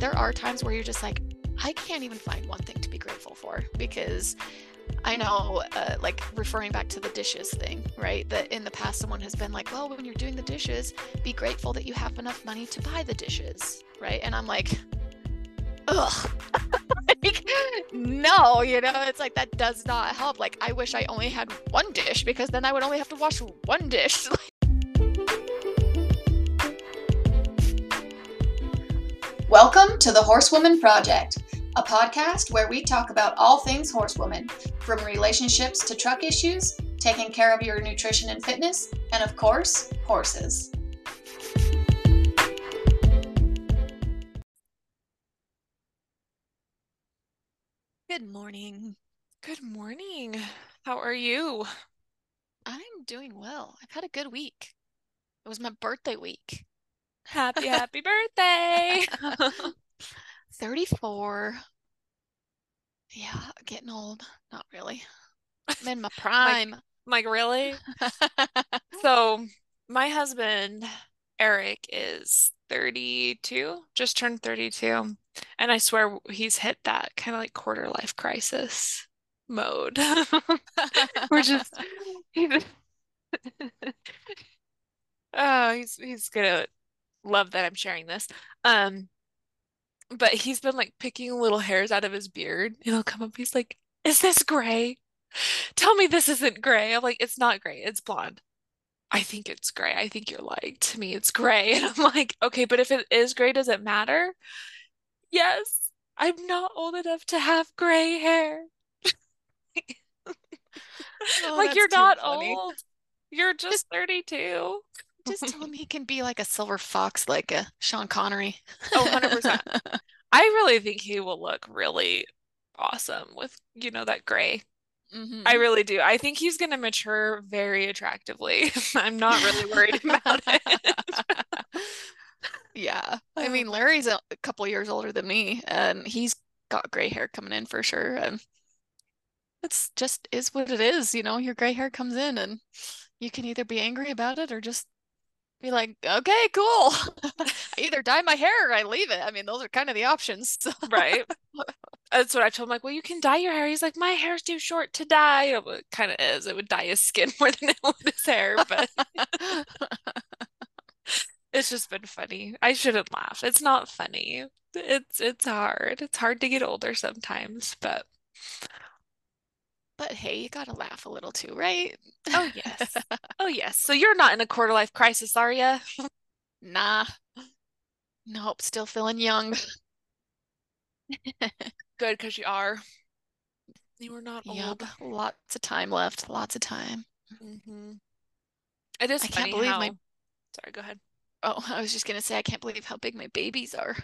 there are times where you're just like, I can't even find one thing to be grateful for because I know, uh, like referring back to the dishes thing, right? That in the past, someone has been like, well, when you're doing the dishes, be grateful that you have enough money to buy the dishes, right? And I'm like, ugh. like, no, you know, it's like that does not help. Like, I wish I only had one dish because then I would only have to wash one dish. Welcome to the Horsewoman Project, a podcast where we talk about all things horsewoman, from relationships to truck issues, taking care of your nutrition and fitness, and of course, horses. Good morning. Good morning. How are you? I'm doing well. I've had a good week. It was my birthday week. Happy, happy birthday. 34. Yeah, getting old. Not really. I'm in my prime. like, really? So, my husband, Eric, is 32, just turned 32. And I swear he's hit that kind of like quarter life crisis mode. We're just, he's, oh, he's, he's gonna love that I'm sharing this. Um, but he's been like picking little hairs out of his beard. And he'll come up, he's like, Is this gray? Tell me this isn't gray. I'm like, It's not gray, it's blonde. I think it's gray. I think you're lying to me. It's gray. And I'm like, Okay, but if it is gray, does it matter? Yes, I'm not old enough to have gray hair. Oh, like, you're not funny. old. You're just 32. Just tell him he can be like a silver fox, like a Sean Connery. Oh, 100%. I really think he will look really awesome with, you know, that gray. Mhm. I really do. I think he's going to mature very attractively. I'm not really worried about it. yeah. I Oh. mean, Larry's a a couple years older than me, and he's got gray hair coming in for sure. And it's just is what it is, you know, your gray hair comes in, and you can either be angry about it or just be like, okay, cool. I either dye my hair or I leave it. I mean, those are kind of the options. Right. That's what I told him. Like, well, you can dye your hair. He's like, my hair's too short to dye. It kind of is. It would dye his skin more than it would his hair, but it's just been funny. I shouldn't laugh. It's not funny. It's it's hard. It's hard to get older sometimes, but But hey, you gotta laugh a little too, right? oh yes. Oh yes. So you're not in a quarter life crisis, are you? Nah. Nope, still feeling young. Good, because you are. You are not Yep, old. lots of time left. Lots of time. Mm-hmm. It is I can't believe how. my- Sorry, go ahead. Oh, I was just gonna say I can't believe how big my babies are.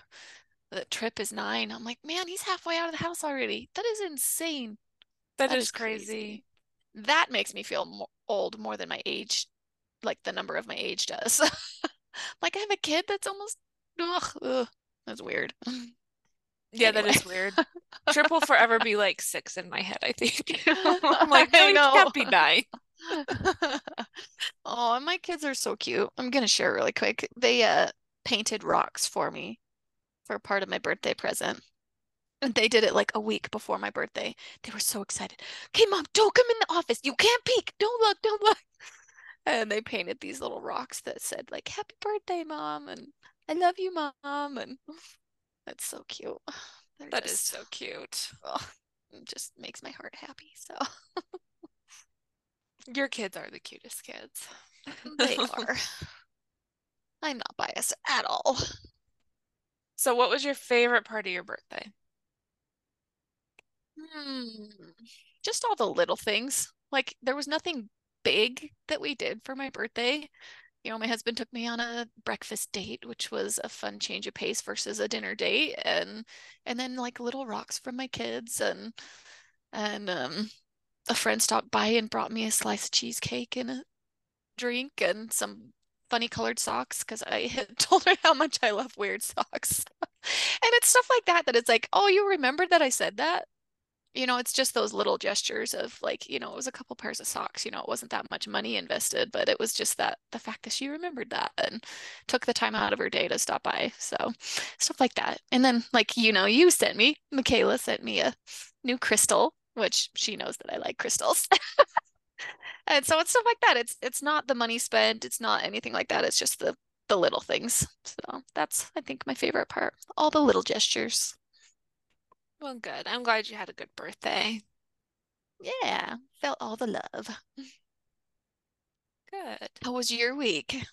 The trip is nine. I'm like, man, he's halfway out of the house already. That is insane. That That is is crazy. crazy. That makes me feel mo old more than my age, like the number of my age does. Like I have a kid that's almost, ugh, ugh, that's weird. Yeah, that Anyway. is weird. Trip will forever be like six in my head, I think. I'm like, no, you know. can't be nine. Oh, my kids are so cute. I'm gonna share really quick. They uh painted rocks for me for part of my birthday present. And they did it like a week before my birthday. They were so excited. Okay, mom, don't come in the office. You can't peek. Don't look, don't look. And they painted these little rocks that said like happy birthday, mom, and I love you, mom, and that's so cute. They're That is just, so cute. oh, it just makes my heart happy. So Your kids are the cutest kids. they are. I'm not biased at all. So, what was your favorite part of your birthday? Hmm. Just all the little things. Like there was nothing big that we did for my birthday. You know, my husband took me on a breakfast date, which was a fun change of pace versus a dinner date, and and then like little rocks from my kids and and um a friend stopped by and brought me a slice of cheesecake and a drink and some funny colored socks because I had told her how much I love weird socks. And it's stuff like that that it's like, oh, you remembered that I said that? You know, it's just those little gestures of like, you know, it was a couple pairs of socks, you know, it wasn't that much money invested, but it was just that the fact that she remembered that and took the time out of her day to stop by. So stuff like that. And then like, you know, you sent me, McKayla sent me a new crystal, which she knows that I like crystals. and so it's stuff like that. It's it's not the money spent, it's not anything like that. It's just the the little things. So that's I think my favorite part. All the little gestures. Well, good. I'm glad you had a good birthday. Yeah, felt all the love. Good. How was your week?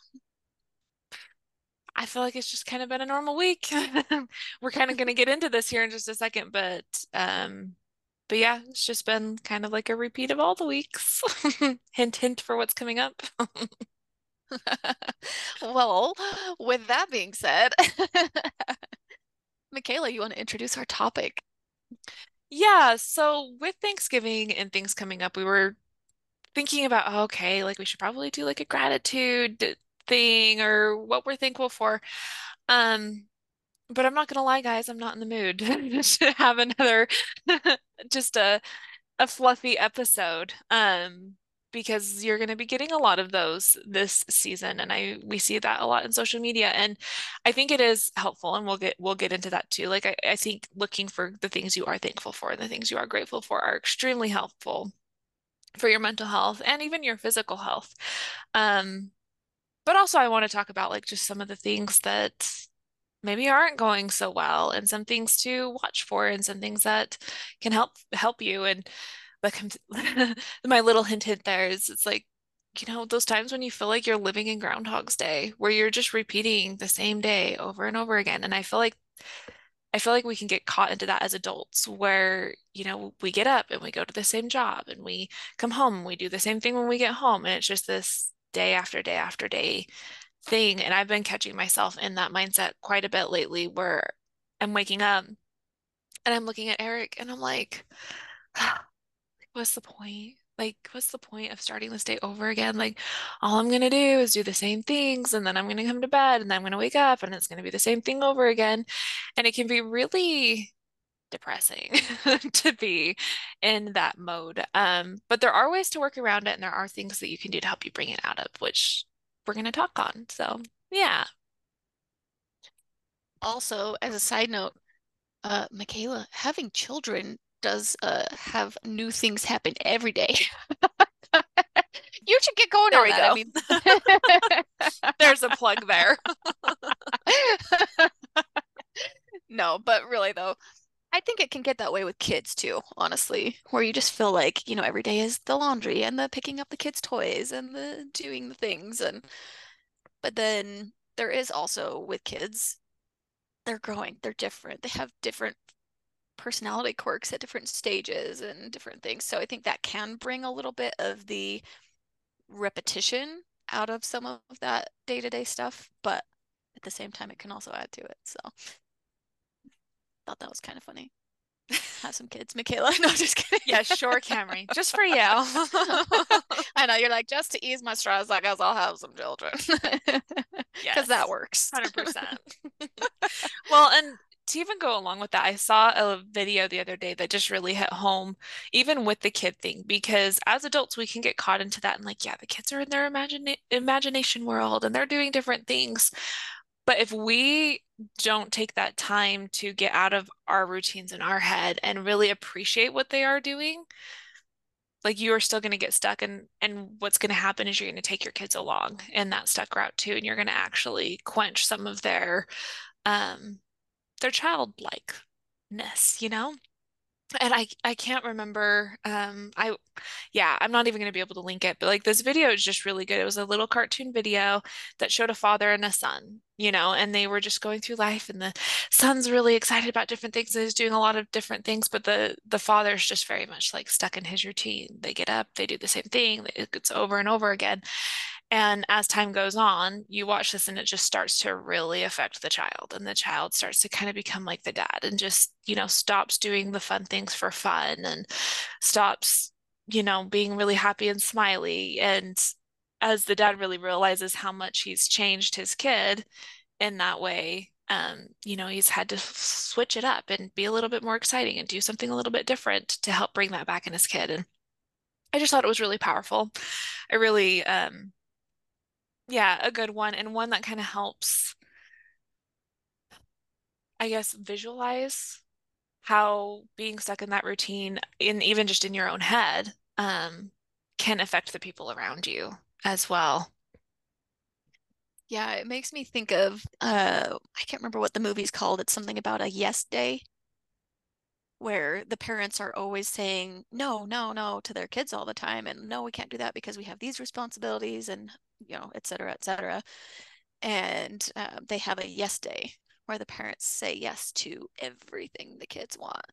I feel like it's just kind of been a normal week. We're kind of going to get into this here in just a second, but um but yeah, it's just been kind of like a repeat of all the weeks. hint hint for what's coming up. well, with that being said, McKayla, you want to introduce our topic? Yeah, so with Thanksgiving and things coming up, we were thinking about, oh, okay, like we should probably do like a gratitude thing or what we're thankful for. Um, but I'm not gonna lie, guys, I'm not in the mood to have another just a a fluffy episode. Um, because you're going to be getting a lot of those this season and I we see that a lot in social media and I think it is helpful and we'll get we'll get into that too like I, I think looking for the things you are thankful for and the things you are grateful for are extremely helpful for your mental health and even your physical health um but also I want to talk about like just some of the things that maybe aren't going so well and some things to watch for and some things that can help help you and like my little hint hint there is it's like you know those times when you feel like you're living in groundhog's day where you're just repeating the same day over and over again and i feel like i feel like we can get caught into that as adults where you know we get up and we go to the same job and we come home and we do the same thing when we get home and it's just this day after day after day thing and i've been catching myself in that mindset quite a bit lately where i'm waking up and i'm looking at eric and i'm like what's the point? Like, what's the point of starting this day over again? Like, all I'm gonna do is do the same things, and then I'm gonna come to bed, and then I'm gonna wake up, and it's gonna be the same thing over again. And it can be really depressing to be in that mode. Um, but there are ways to work around it, and there are things that you can do to help you bring it out of, which we're gonna talk on. So, yeah. Also, as a side note, uh, McKayla, having children does uh, have new things happen every day. you should get going there on we that. Go. I mean, there's a plug there. no, but really though, I think it can get that way with kids too, honestly, where you just feel like, you know, every day is the laundry and the picking up the kids' toys and the doing the things and but then there is also with kids, they're growing, they're different. They have different personality quirks at different stages and different things. So I think that can bring a little bit of the repetition out of some of that day to day stuff, but at the same time, it can also add to it. So I thought that was kind of funny. Have some kids, McKayla. No, just kidding. Yeah, sure, Camri. Just for you. I know you're like just to ease my stress. I guess I'll have some children. Because that works. Hundred percent. Well, and to even go along with that, I saw a video the other day that just really hit home, even with the kid thing, because as adults, we can get caught into that and like, yeah, the kids are in their imagine imagination world and they're doing different things. But if we don't take that time to get out of our routines in our head and really appreciate what they are doing, like you are still going to get stuck and and what's going to happen is you're going to take your kids along in that stuck route too and you're going to actually quench some of their um their childlikeness, you know? And I I can't remember um I yeah, I'm not even going to be able to link it, but like this video is just really good. It was a little cartoon video that showed a father and a son, you know, and they were just going through life and the son's really excited about different things and he's doing a lot of different things, but the the father's just very much like stuck in his routine. They get up, they do the same thing, it's over and over again. And as time goes on, you watch this and it just starts to really affect the child. And the child starts to kind of become like the dad and just, you know, stops doing the fun things for fun and stops, you know, being really happy and smiley. And as the dad really realizes how much he's changed his kid in that way, um, you know, he's had to switch it up and be a little bit more exciting and do something a little bit different to help bring that back in his kid. And I just thought it was really powerful. I really, um, yeah, a good one and one that kind of helps, I guess, visualize how being stuck in that routine, in even just in your own head, um, can affect the people around you as well. Yeah, it makes me think of uh I can't remember what the movie's called. It's something about a yes day where the parents are always saying no, no, no to their kids all the time and no, we can't do that because we have these responsibilities and you know, et cetera, et cetera. And uh, they have a yes day where the parents say yes to everything the kids want.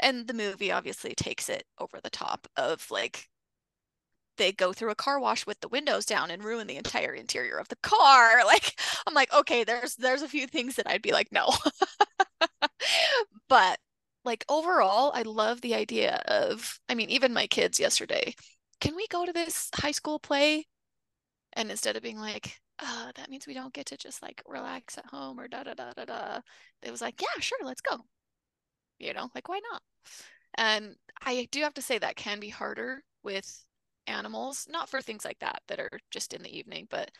And the movie obviously takes it over the top of like they go through a car wash with the windows down and ruin the entire interior of the car. Like I'm like, okay, there's there's a few things that I'd be like, no. but like overall, I love the idea of, I mean, even my kids yesterday, can we go to this high school play? And instead of being like, uh, that means we don't get to just like relax at home or da da da da da. It was like, yeah, sure, let's go. You know, like why not? And I do have to say that can be harder with animals, not for things like that that are just in the evening, but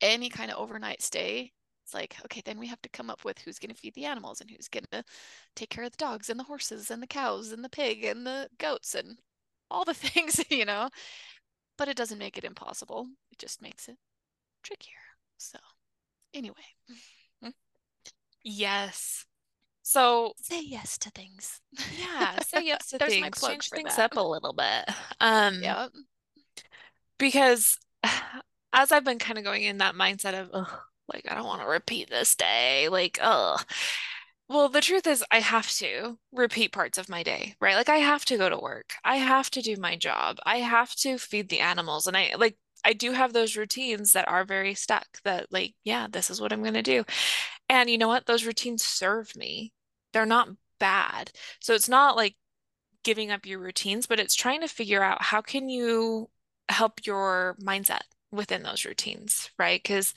any kind of overnight stay. It's like, okay, then we have to come up with who's going to feed the animals and who's going to take care of the dogs and the horses and the cows and the pig and the goats and all the things, you know. But it doesn't make it impossible. It just makes it trickier. So, anyway. Yes. So say yes to things. Yeah, say yes to There's things. my plug Change things that. up a little bit. Um, Yeah. because as I've been kind of going in that mindset of, like, I don't want to repeat this day, like, oh, well, the truth is, I have to repeat parts of my day, right? Like, I have to go to work, I have to do my job, I have to feed the animals, and I like, I do have those routines that are very stuck that, like, yeah, this is what I'm going to do. And you know what? Those routines serve me. They're not bad. So it's not like giving up your routines, but it's trying to figure out how can you help your mindset within those routines, right? Because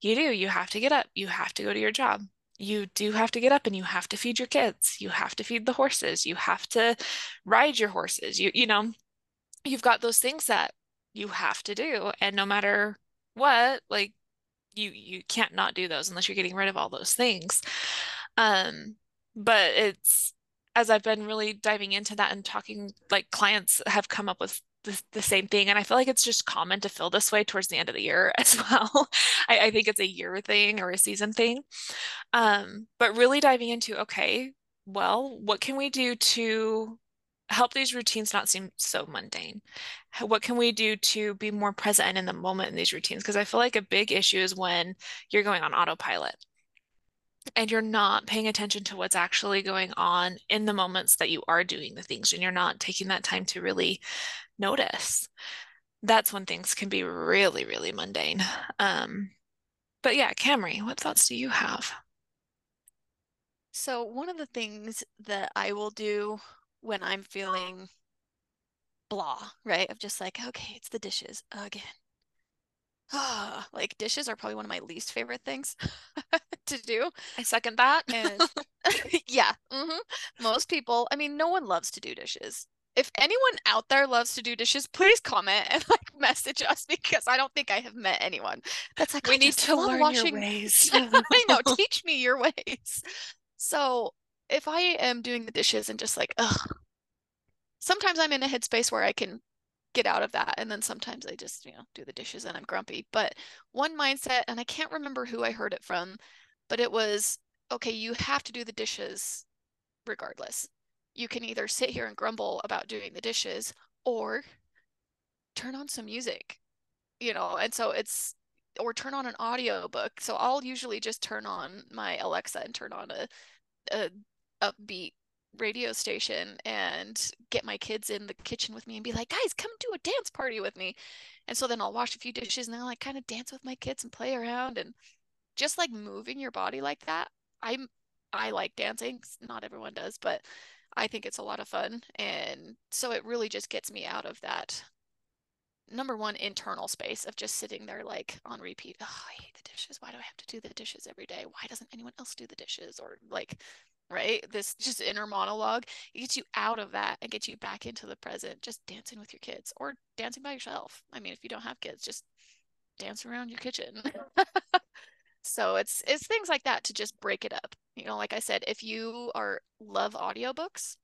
you do, you have to get up, you have to go to your job. You do have to get up and you have to feed your kids. You have to feed the horses. You have to ride your horses. You you know, you've got those things that you have to do. And no matter what, like you you can't not do those unless you're getting rid of all those things. Um, but it's as I've been really diving into that and talking, like clients have come up with the, the same thing. And I feel like it's just common to feel this way towards the end of the year as well. I, I think it's a year thing or a season thing. Um, but really diving into, okay, well, what can we do to help these routines not seem so mundane? What can we do to be more present in the moment in these routines? Because I feel like a big issue is when you're going on autopilot and you're not paying attention to what's actually going on in the moments that you are doing the things and you're not taking that time to really notice. That's when things can be really, really mundane. Um, but yeah, Camri, what thoughts do you have? So, one of the things that I will do when I'm feeling blah, right? Of just like, okay, it's the dishes again. Like dishes are probably one of my least favorite things to do. I second that. And yeah, mhm. Most people, I mean, no one loves to do dishes. If anyone out there loves to do dishes, please comment and like message us because I don't think I have met anyone that's like, We I need to learn your ways. I know, teach me your ways. So if I am doing the dishes and just like, ugh, sometimes I'm in a headspace where I can get out of that. And then sometimes I just, you know, do the dishes and I'm grumpy. But one mindset, and I can't remember who I heard it from, but it was okay, you have to do the dishes regardless. You can either sit here and grumble about doing the dishes or turn on some music, you know, and so it's or turn on an audio book. So I'll usually just turn on my Alexa and turn on a, a upbeat radio station and get my kids in the kitchen with me and be like, guys, come do a dance party with me. And so then I'll wash a few dishes and then I'll like kind of dance with my kids and play around and just like moving your body like that. I'm I like dancing. Not everyone does, but I think it's a lot of fun. And so it really just gets me out of that number one internal space of just sitting there like on repeat. Oh, I hate the dishes. Why do I have to do the dishes every day? Why doesn't anyone else do the dishes? Or like, right? This just inner monologue. It gets you out of that and gets you back into the present, just dancing with your kids or dancing by yourself. I mean, if you don't have kids, just dance around your kitchen. so it's it's things like that to just break it up. You know, like I said, if you are love audiobooks,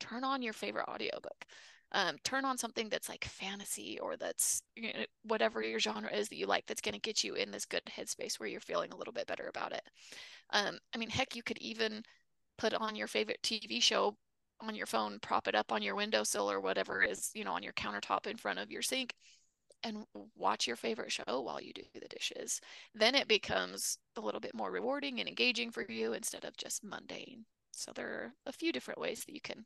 turn on your favorite audiobook um, turn on something that's like fantasy or that's you know, whatever your genre is that you like that's going to get you in this good headspace where you're feeling a little bit better about it um, i mean heck you could even put on your favorite tv show on your phone prop it up on your windowsill or whatever is you know on your countertop in front of your sink and watch your favorite show while you do the dishes then it becomes a little bit more rewarding and engaging for you instead of just mundane so there are a few different ways that you can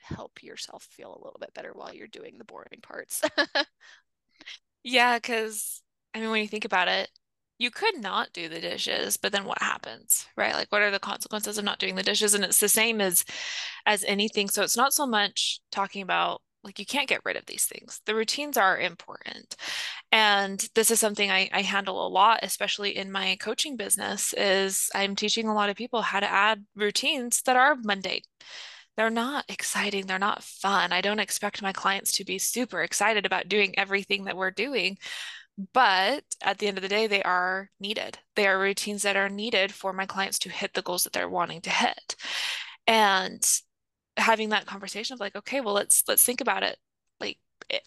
help yourself feel a little bit better while you're doing the boring parts. yeah, because I mean, when you think about it, you could not do the dishes, but then what happens, right? Like, what are the consequences of not doing the dishes? And it's the same as as anything. So it's not so much talking about like you can't get rid of these things. The routines are important. And this is something I, I handle a lot, especially in my coaching business, is I'm teaching a lot of people how to add routines that are mundane they're not exciting. They're not fun. I don't expect my clients to be super excited about doing everything that we're doing. But at the end of the day, they are needed. They are routines that are needed for my clients to hit the goals that they're wanting to hit. And having that conversation of like, okay, well, let's let's think about it. Like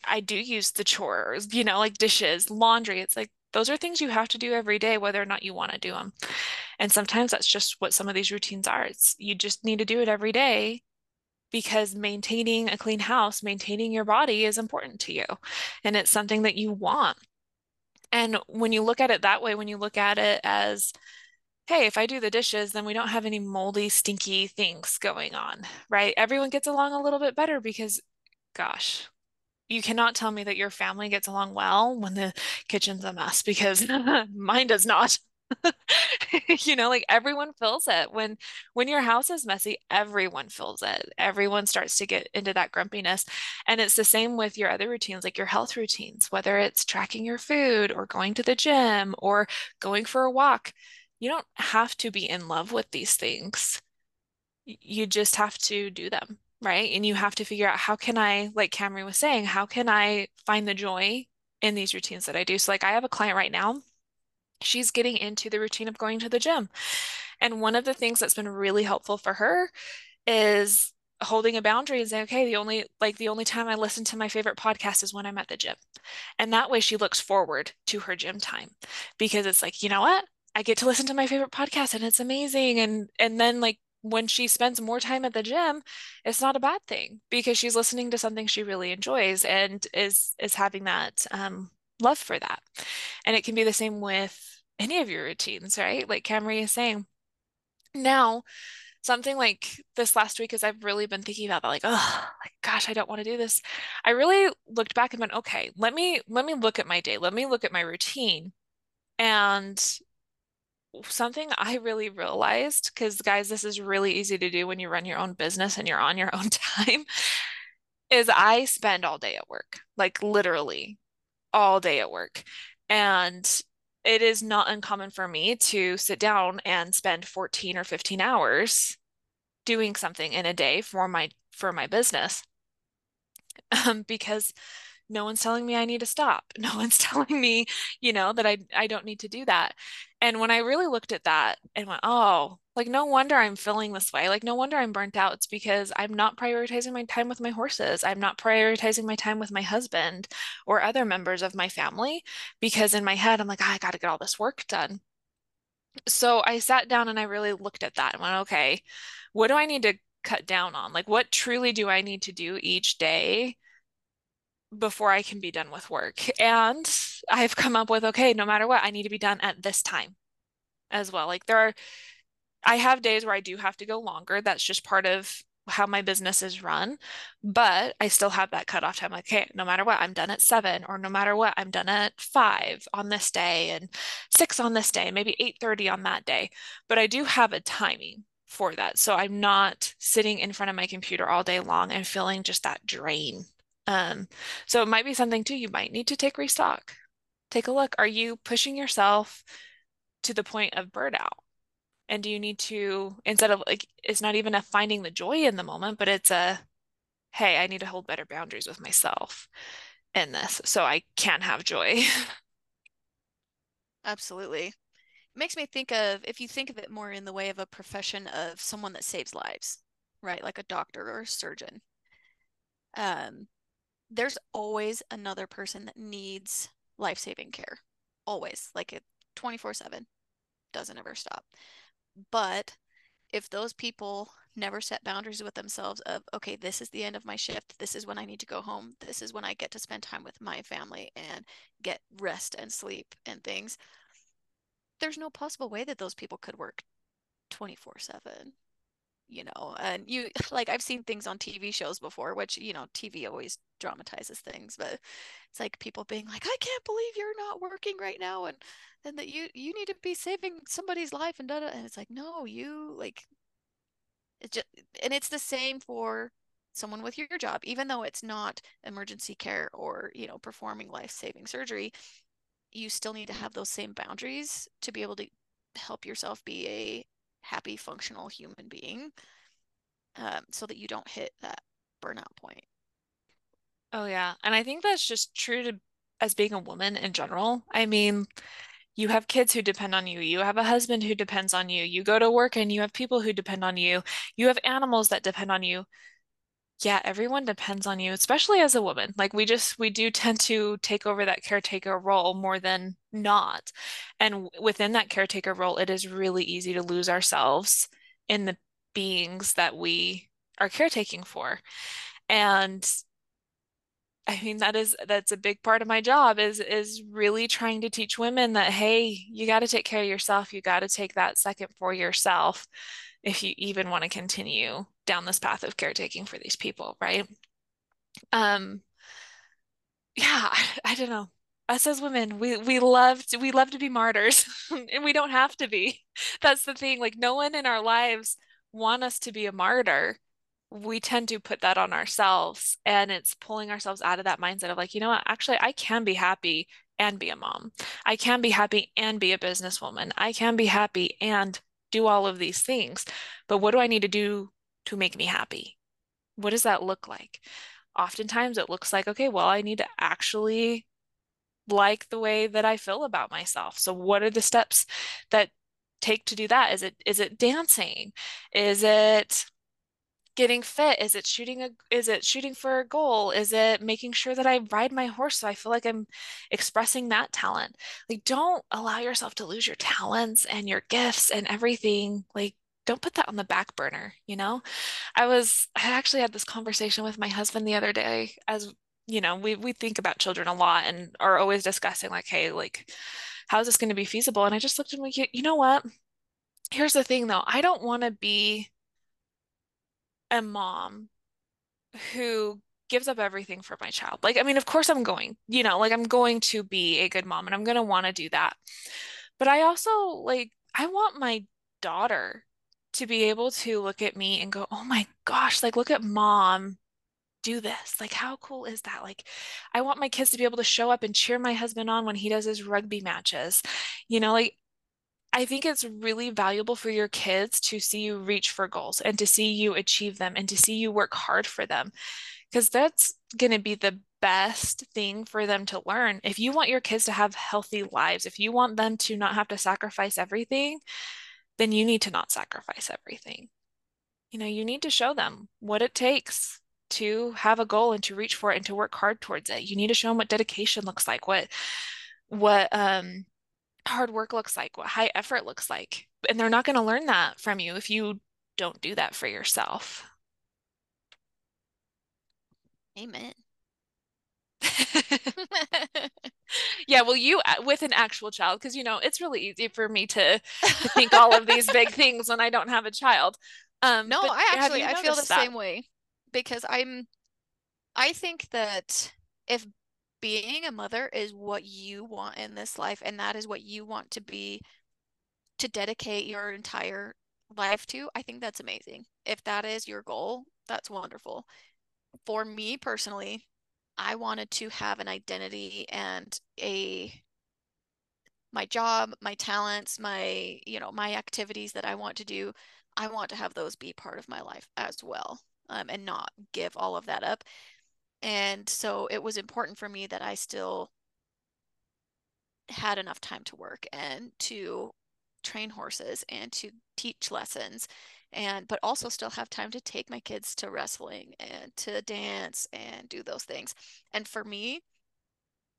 I do use the chores, you know, like dishes, laundry. It's like those are things you have to do every day, whether or not you want to do them. And sometimes that's just what some of these routines are. It's you just need to do it every day because maintaining a clean house, maintaining your body is important to you and it's something that you want. And when you look at it that way, when you look at it as, hey, if I do the dishes, then we don't have any moldy, stinky things going on, right? Everyone gets along a little bit better because, gosh, you cannot tell me that your family gets along well when the kitchen's a mess because mine does not. you know like everyone feels it. When when your house is messy everyone feels it. Everyone starts to get into that grumpiness. And it's the same with your other routines like your health routines whether it's tracking your food or going to the gym or going for a walk. You don't have to be in love with these things. You just have to do them right? And you have to figure out how can i like Camri was saying how can i find the joy in these routines that i do? So like i have a client right now she's getting into the routine of going to the gym. And one of the things that's been really helpful for her is holding a boundary and saying, okay, the only like the only time I listen to my favorite podcast is when I'm at the gym. And that way she looks forward to her gym time because it's like, you know what? I get to listen to my favorite podcast and it's amazing. And and then like when she spends more time at the gym, it's not a bad thing because she's listening to something she really enjoys and is is having that um, love for that. And it can be the same with any of your routines, right? Like Camri is saying. Now, something like this last week as I've really been thinking about that, like, oh, like gosh, I don't want to do this. I really looked back and went, okay, let me let me look at my day. Let me look at my routine. And something I really realized, because guys, this is really easy to do when you run your own business and you're on your own time, is I spend all day at work, like literally all day at work. And it is not uncommon for me to sit down and spend 14 or 15 hours doing something in a day for my for my business um, because no one's telling me I need to stop. No one's telling me, you know, that I I don't need to do that. And when I really looked at that and went, oh, like no wonder I'm feeling this way. Like no wonder I'm burnt out. It's because I'm not prioritizing my time with my horses. I'm not prioritizing my time with my husband or other members of my family because in my head I'm like, oh, I got to get all this work done. So I sat down and I really looked at that and went, okay, what do I need to cut down on? Like what truly do I need to do each day before I can be done with work. And I've come up with okay, no matter what, I need to be done at this time as well. Like there are, I have days where I do have to go longer. That's just part of how my business is run. But I still have that cutoff time. Like, okay, no matter what, I'm done at seven, or no matter what, I'm done at five on this day and six on this day, maybe 8:30 on that day. But I do have a timing for that. So I'm not sitting in front of my computer all day long and feeling just that drain Um, so it might be something too, you might need to take restock. Take a look. Are you pushing yourself to the point of burnout? And do you need to, instead of like, it's not even a finding the joy in the moment, but it's a, hey, I need to hold better boundaries with myself in this so I can have joy. Absolutely. It makes me think of if you think of it more in the way of a profession of someone that saves lives, right? Like a doctor or a surgeon. Um, there's always another person that needs life-saving care. Always, like it 24/7. Doesn't ever stop. But if those people never set boundaries with themselves of okay this is the end of my shift this is when i need to go home this is when i get to spend time with my family and get rest and sleep and things there's no possible way that those people could work 24 7 you know and you like i've seen things on tv shows before which you know tv always dramatizes things but it's like people being like i can't believe you're not working right now and and that you you need to be saving somebody's life and da, da. and it's like no you like it's just, and it's the same for someone with your job, even though it's not emergency care or, you know, performing life-saving surgery, you still need to have those same boundaries to be able to help yourself be a happy, functional human being um, so that you don't hit that burnout point. Oh, yeah. And I think that's just true to as being a woman in general. I mean, you have kids who depend on you. You have a husband who depends on you. You go to work and you have people who depend on you. You have animals that depend on you. Yeah, everyone depends on you, especially as a woman. Like we just, we do tend to take over that caretaker role more than not. And within that caretaker role, it is really easy to lose ourselves in the beings that we are caretaking for. And I mean, that is that's a big part of my job is is really trying to teach women that hey, you got to take care of yourself. You got to take that second for yourself if you even want to continue down this path of caretaking for these people, right? Um yeah, I, don't know. Us as women, we we love to, we love to be martyrs and we don't have to be. That's the thing. Like no one in our lives want us to be a martyr we tend to put that on ourselves and it's pulling ourselves out of that mindset of like you know what actually i can be happy and be a mom i can be happy and be a businesswoman i can be happy and do all of these things but what do i need to do to make me happy? What does that look like? Oftentimes it looks like okay well i need to actually like the way that i feel about myself. So what are the steps that take to do that? Is it is it dancing? Is it getting fit? Is it shooting a is it shooting for a goal? Is it making sure that I ride my horse so I feel like I'm expressing that talent? Like don't allow yourself to lose your talents and your gifts and everything. Like don't put that on the back burner, you know? I was I actually had this conversation with my husband the other day as you know, we we think about children a lot and are always discussing like, hey, like how is this going to be feasible? And I just looked at him like, you know what? Here's the thing though, I don't want to be a mom who gives up everything for my child. Like, I mean, of course I'm going, you know, like I'm going to be a good mom and I'm going to want to do that. But I also like, I want my daughter to be able to look at me and go, oh my gosh, like, look at mom do this. Like, how cool is that? Like, I want my kids to be able to show up and cheer my husband on when he does his rugby matches. You know, like, I think it's really valuable for your kids to see you reach for goals and to see you achieve them and to see you work hard for them because that's going to be the best thing for them to learn. If you want your kids to have healthy lives, if you want them to not have to sacrifice everything, then you need to not sacrifice everything. You know, you need to show them what it takes to have a goal and to reach for it and to work hard towards it. You need to show them what dedication looks like, what what um hard work looks like, what high effort looks like. And they're not going to learn that from you if you don't do that for yourself. Amen. yeah, well, you uh, with an actual child, because you know it's really easy for me to, to think all of these big things when I don't have a child. Um, no, I actually I feel the that? same way because I'm. I think that if being a mother is what you want in this life and that is what you want to be to dedicate your entire life to i think that's amazing if that is your goal that's wonderful for me personally I wanted to have an identity and a my job, my talents, my, you know, my activities that I want to do, I want to have those be part of my life as well um, and not give all of that up. And so it was important for me that I still had enough time to work and to train horses and to teach lessons and but also still have time to take my kids to wrestling and to dance and do those things. And for me,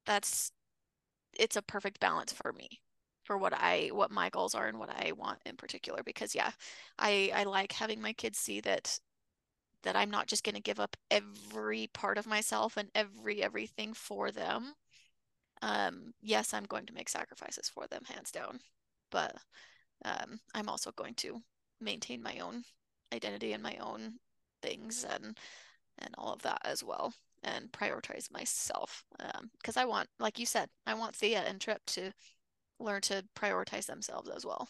that's it's a perfect balance for me for what I what my goals are and what I want in particular because yeah, I I like having my kids see that that I'm not just going to give up every part of myself and every everything for them. Um yes, I'm going to make sacrifices for them hands down. But um I'm also going to maintain my own identity and my own things and and all of that as well and prioritize myself because um, I want, like you said, I want Thea and Trip to learn to prioritize themselves as well.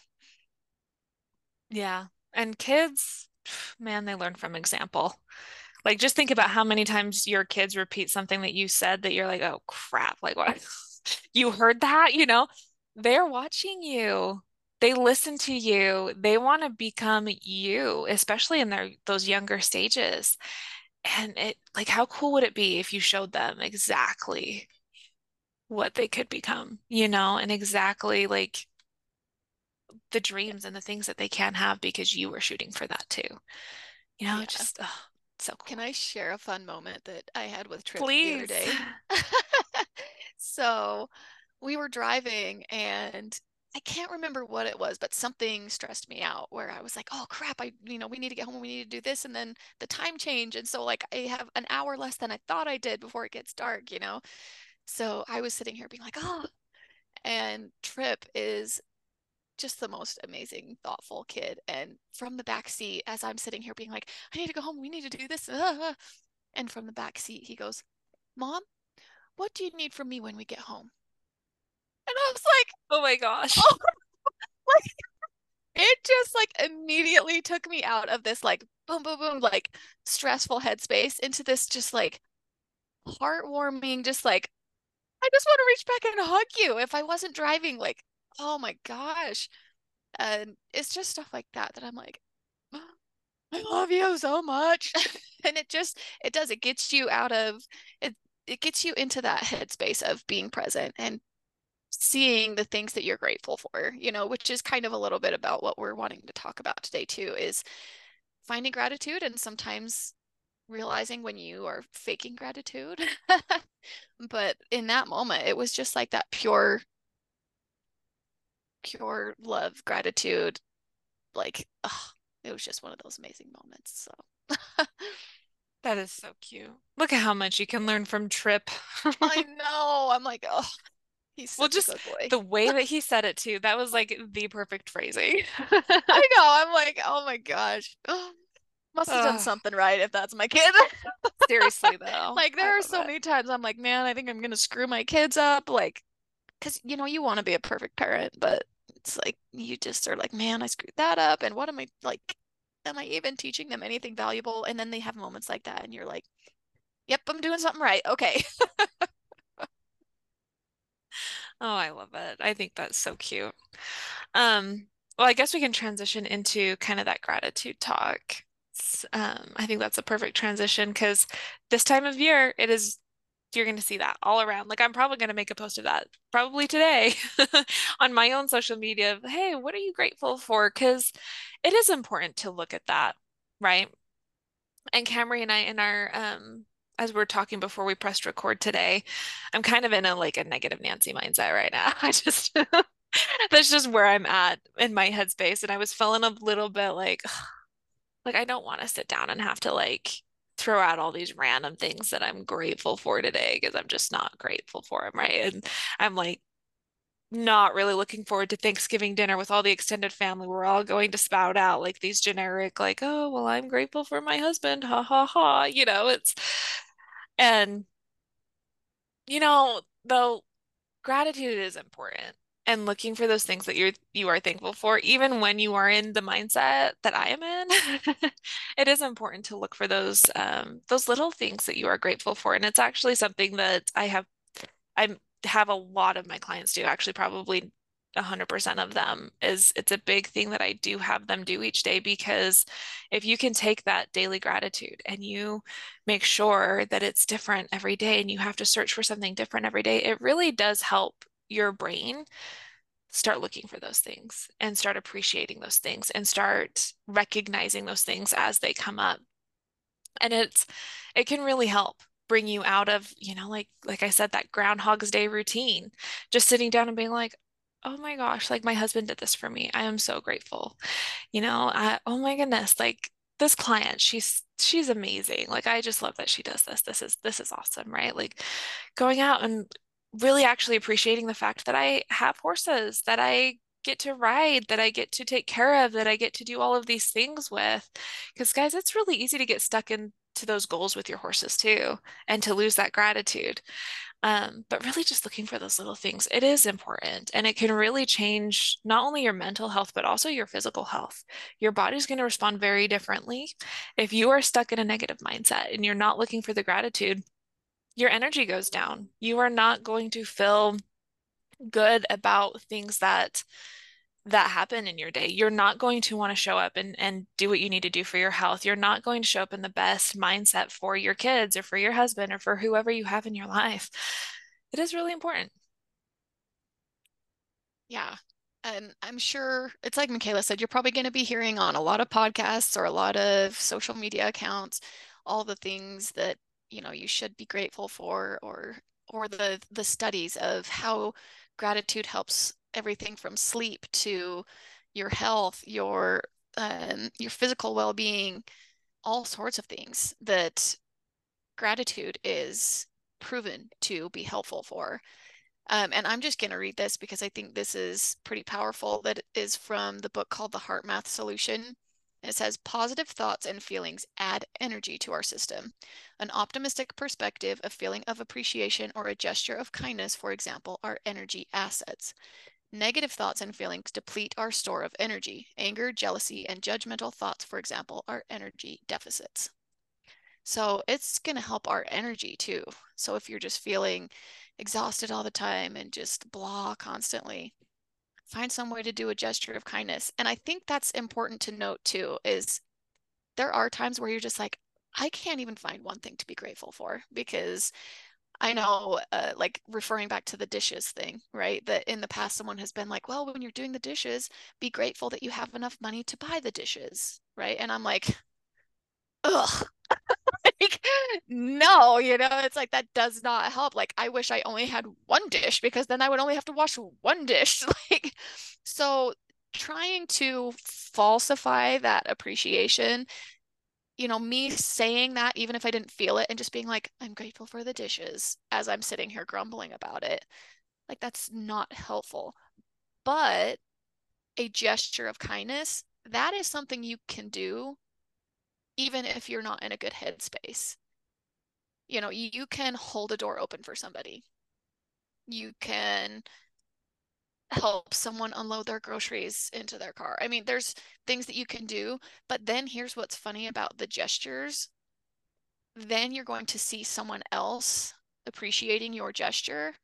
Yeah. And kids, man, they learn from example. Like just think about how many times your kids repeat something that you said that you're like, oh crap, like what? you heard that, you know? They're watching you. They listen to you. They want to become you, especially in their those younger stages and it like how cool would it be if you showed them exactly what they could become you know and exactly like the dreams and the things that they can have because you were shooting for that too you know yeah. just oh, so cool can i share a fun moment that i had with trip Please. the other day so we were driving and I can't remember what it was, but something stressed me out where I was like, oh crap, I, you know, we need to get home, we need to do this. And then the time change. And so, like, I have an hour less than I thought I did before it gets dark, you know? So I was sitting here being like, oh, and Trip is just the most amazing, thoughtful kid. And from the back seat, as I'm sitting here being like, I need to go home, we need to do this. And from the back seat, he goes, Mom, what do you need from me when we get home? And I was like, oh my gosh. Oh, like, it just like immediately took me out of this like boom, boom, boom, like stressful headspace into this just like heartwarming, just like, I just want to reach back and hug you if I wasn't driving. Like, oh my gosh. And it's just stuff like that that I'm like, I love you so much. and it just, it does, it gets you out of, it, it gets you into that headspace of being present and seeing the things that you're grateful for, you know, which is kind of a little bit about what we're wanting to talk about today too is finding gratitude and sometimes realizing when you are faking gratitude. but in that moment, it was just like that pure pure love, gratitude. Like, oh, it was just one of those amazing moments. So That is so cute. Look at how much you can learn from Trip. I know. I'm like, oh, He's well, just the way that he said it too. That was like the perfect phrasing. I know. I'm like, oh my gosh. Must have done something right if that's my kid. Seriously though. like there are so it. many times I'm like, man, I think I'm gonna screw my kids up. Like, cause you know, you want to be a perfect parent, but it's like you just are like, man, I screwed that up. And what am I like? Am I even teaching them anything valuable? And then they have moments like that, and you're like, yep, I'm doing something right. Okay. Oh, I love it. I think that's so cute. Um, well, I guess we can transition into kind of that gratitude talk. Um, I think that's a perfect transition because this time of year, it is you're going to see that all around. Like I'm probably going to make a post of that probably today on my own social media. Hey, what are you grateful for? Because it is important to look at that, right? And Camri and I in our um as we're talking before we pressed record today, I'm kind of in a like a negative Nancy mindset right now. I just that's just where I'm at in my headspace. And I was feeling a little bit like like I don't want to sit down and have to like throw out all these random things that I'm grateful for today because I'm just not grateful for them, right? And I'm like not really looking forward to Thanksgiving dinner with all the extended family. We're all going to spout out like these generic, like, oh, well, I'm grateful for my husband. Ha ha ha. You know, it's and, you know, though, gratitude is important. And looking for those things that you're you are thankful for even when you are in the mindset that I am in it is important to look for those um those little things that you are grateful for. And it's actually something that I have I have a lot of my clients do actually probably 100% of them is it's a big thing that I do have them do each day because if you can take that daily gratitude and you make sure that it's different every day and you have to search for something different every day, it really does help your brain start looking for those things and start appreciating those things and start recognizing those things as they come up. And it's it can really help bring you out of, you know, like like I said that groundhog's day routine. Just sitting down and being like, "Oh my gosh, like my husband did this for me. I am so grateful." You know, I, oh my goodness, like this client, she's she's amazing. Like I just love that she does this. This is this is awesome, right? Like going out and really actually appreciating the fact that I have horses, that I get to ride, that I get to take care of, that I get to do all of these things with. Because, guys, it's really easy to get stuck into those goals with your horses too, and to lose that gratitude. Um, but really just looking for those little things, it is important. And it can really change not only your mental health, but also your physical health. Your body's going to respond very differently. If you are stuck in a negative mindset and you're not looking for the gratitude, your energy goes down. You are not going to feel good about things that that happen in your day. You're not going to want to show up and, and do what you need to do for your health. You're not going to show up in the best mindset for your kids or for your husband or for whoever you have in your life. It is really important. Yeah. And I'm sure it's like McKayla said, you're probably going to be hearing on a lot of podcasts or a lot of social media accounts all the things that you know you should be grateful for or or the the studies of how gratitude helps everything from sleep to your health your um, your physical well-being all sorts of things that gratitude is proven to be helpful for. Um, and i'm just going to read this because i think this is pretty powerful that is from the book called the HeartMath Solution it says positive thoughts and feelings add energy to our system. An optimistic perspective, a feeling of appreciation, or a gesture of kindness, for example, are energy assets. Negative thoughts and feelings deplete our store of energy. Anger, jealousy, and judgmental thoughts, for example, are energy deficits. So it's going to help our energy too. So if you're just feeling exhausted all the time and just blah constantly, find some way to do a gesture of kindness. And I think that's important to note too is there are times where you're just like, I can't even find one thing to be grateful for because I know, uh, like referring back to the dishes thing, right? That in the past, someone has been like, well, when you're doing the dishes, be grateful that you have enough money to buy the dishes, right? And I'm like, ugh, no, you know, it's like that does not help. Like, I wish I only had one dish because then I would only have to wash one dish. Like, so trying to falsify that appreciation, you know, me saying that, even if I didn't feel it, and just being like, I'm grateful for the dishes as I'm sitting here grumbling about it, like, that's not helpful. But a gesture of kindness, that is something you can do even if you're not in a good headspace. You know, you can hold a door open for somebody. You can help someone unload their groceries into their car. I mean, there's things that you can do, but then here's what's funny about the gestures. Then you're going to see someone else appreciating your gesture,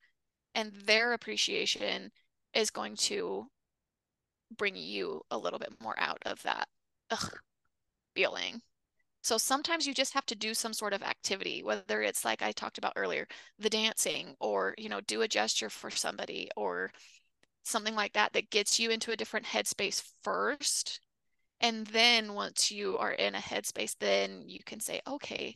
and their appreciation is going to bring you a little bit more out of that ugh, feeling. So sometimes you just have to do some sort of activity, whether it's like I talked about earlier, the dancing or, you know, do a gesture for somebody or something like that that gets you into a different headspace first. And then once you are in a headspace, then you can say, okay,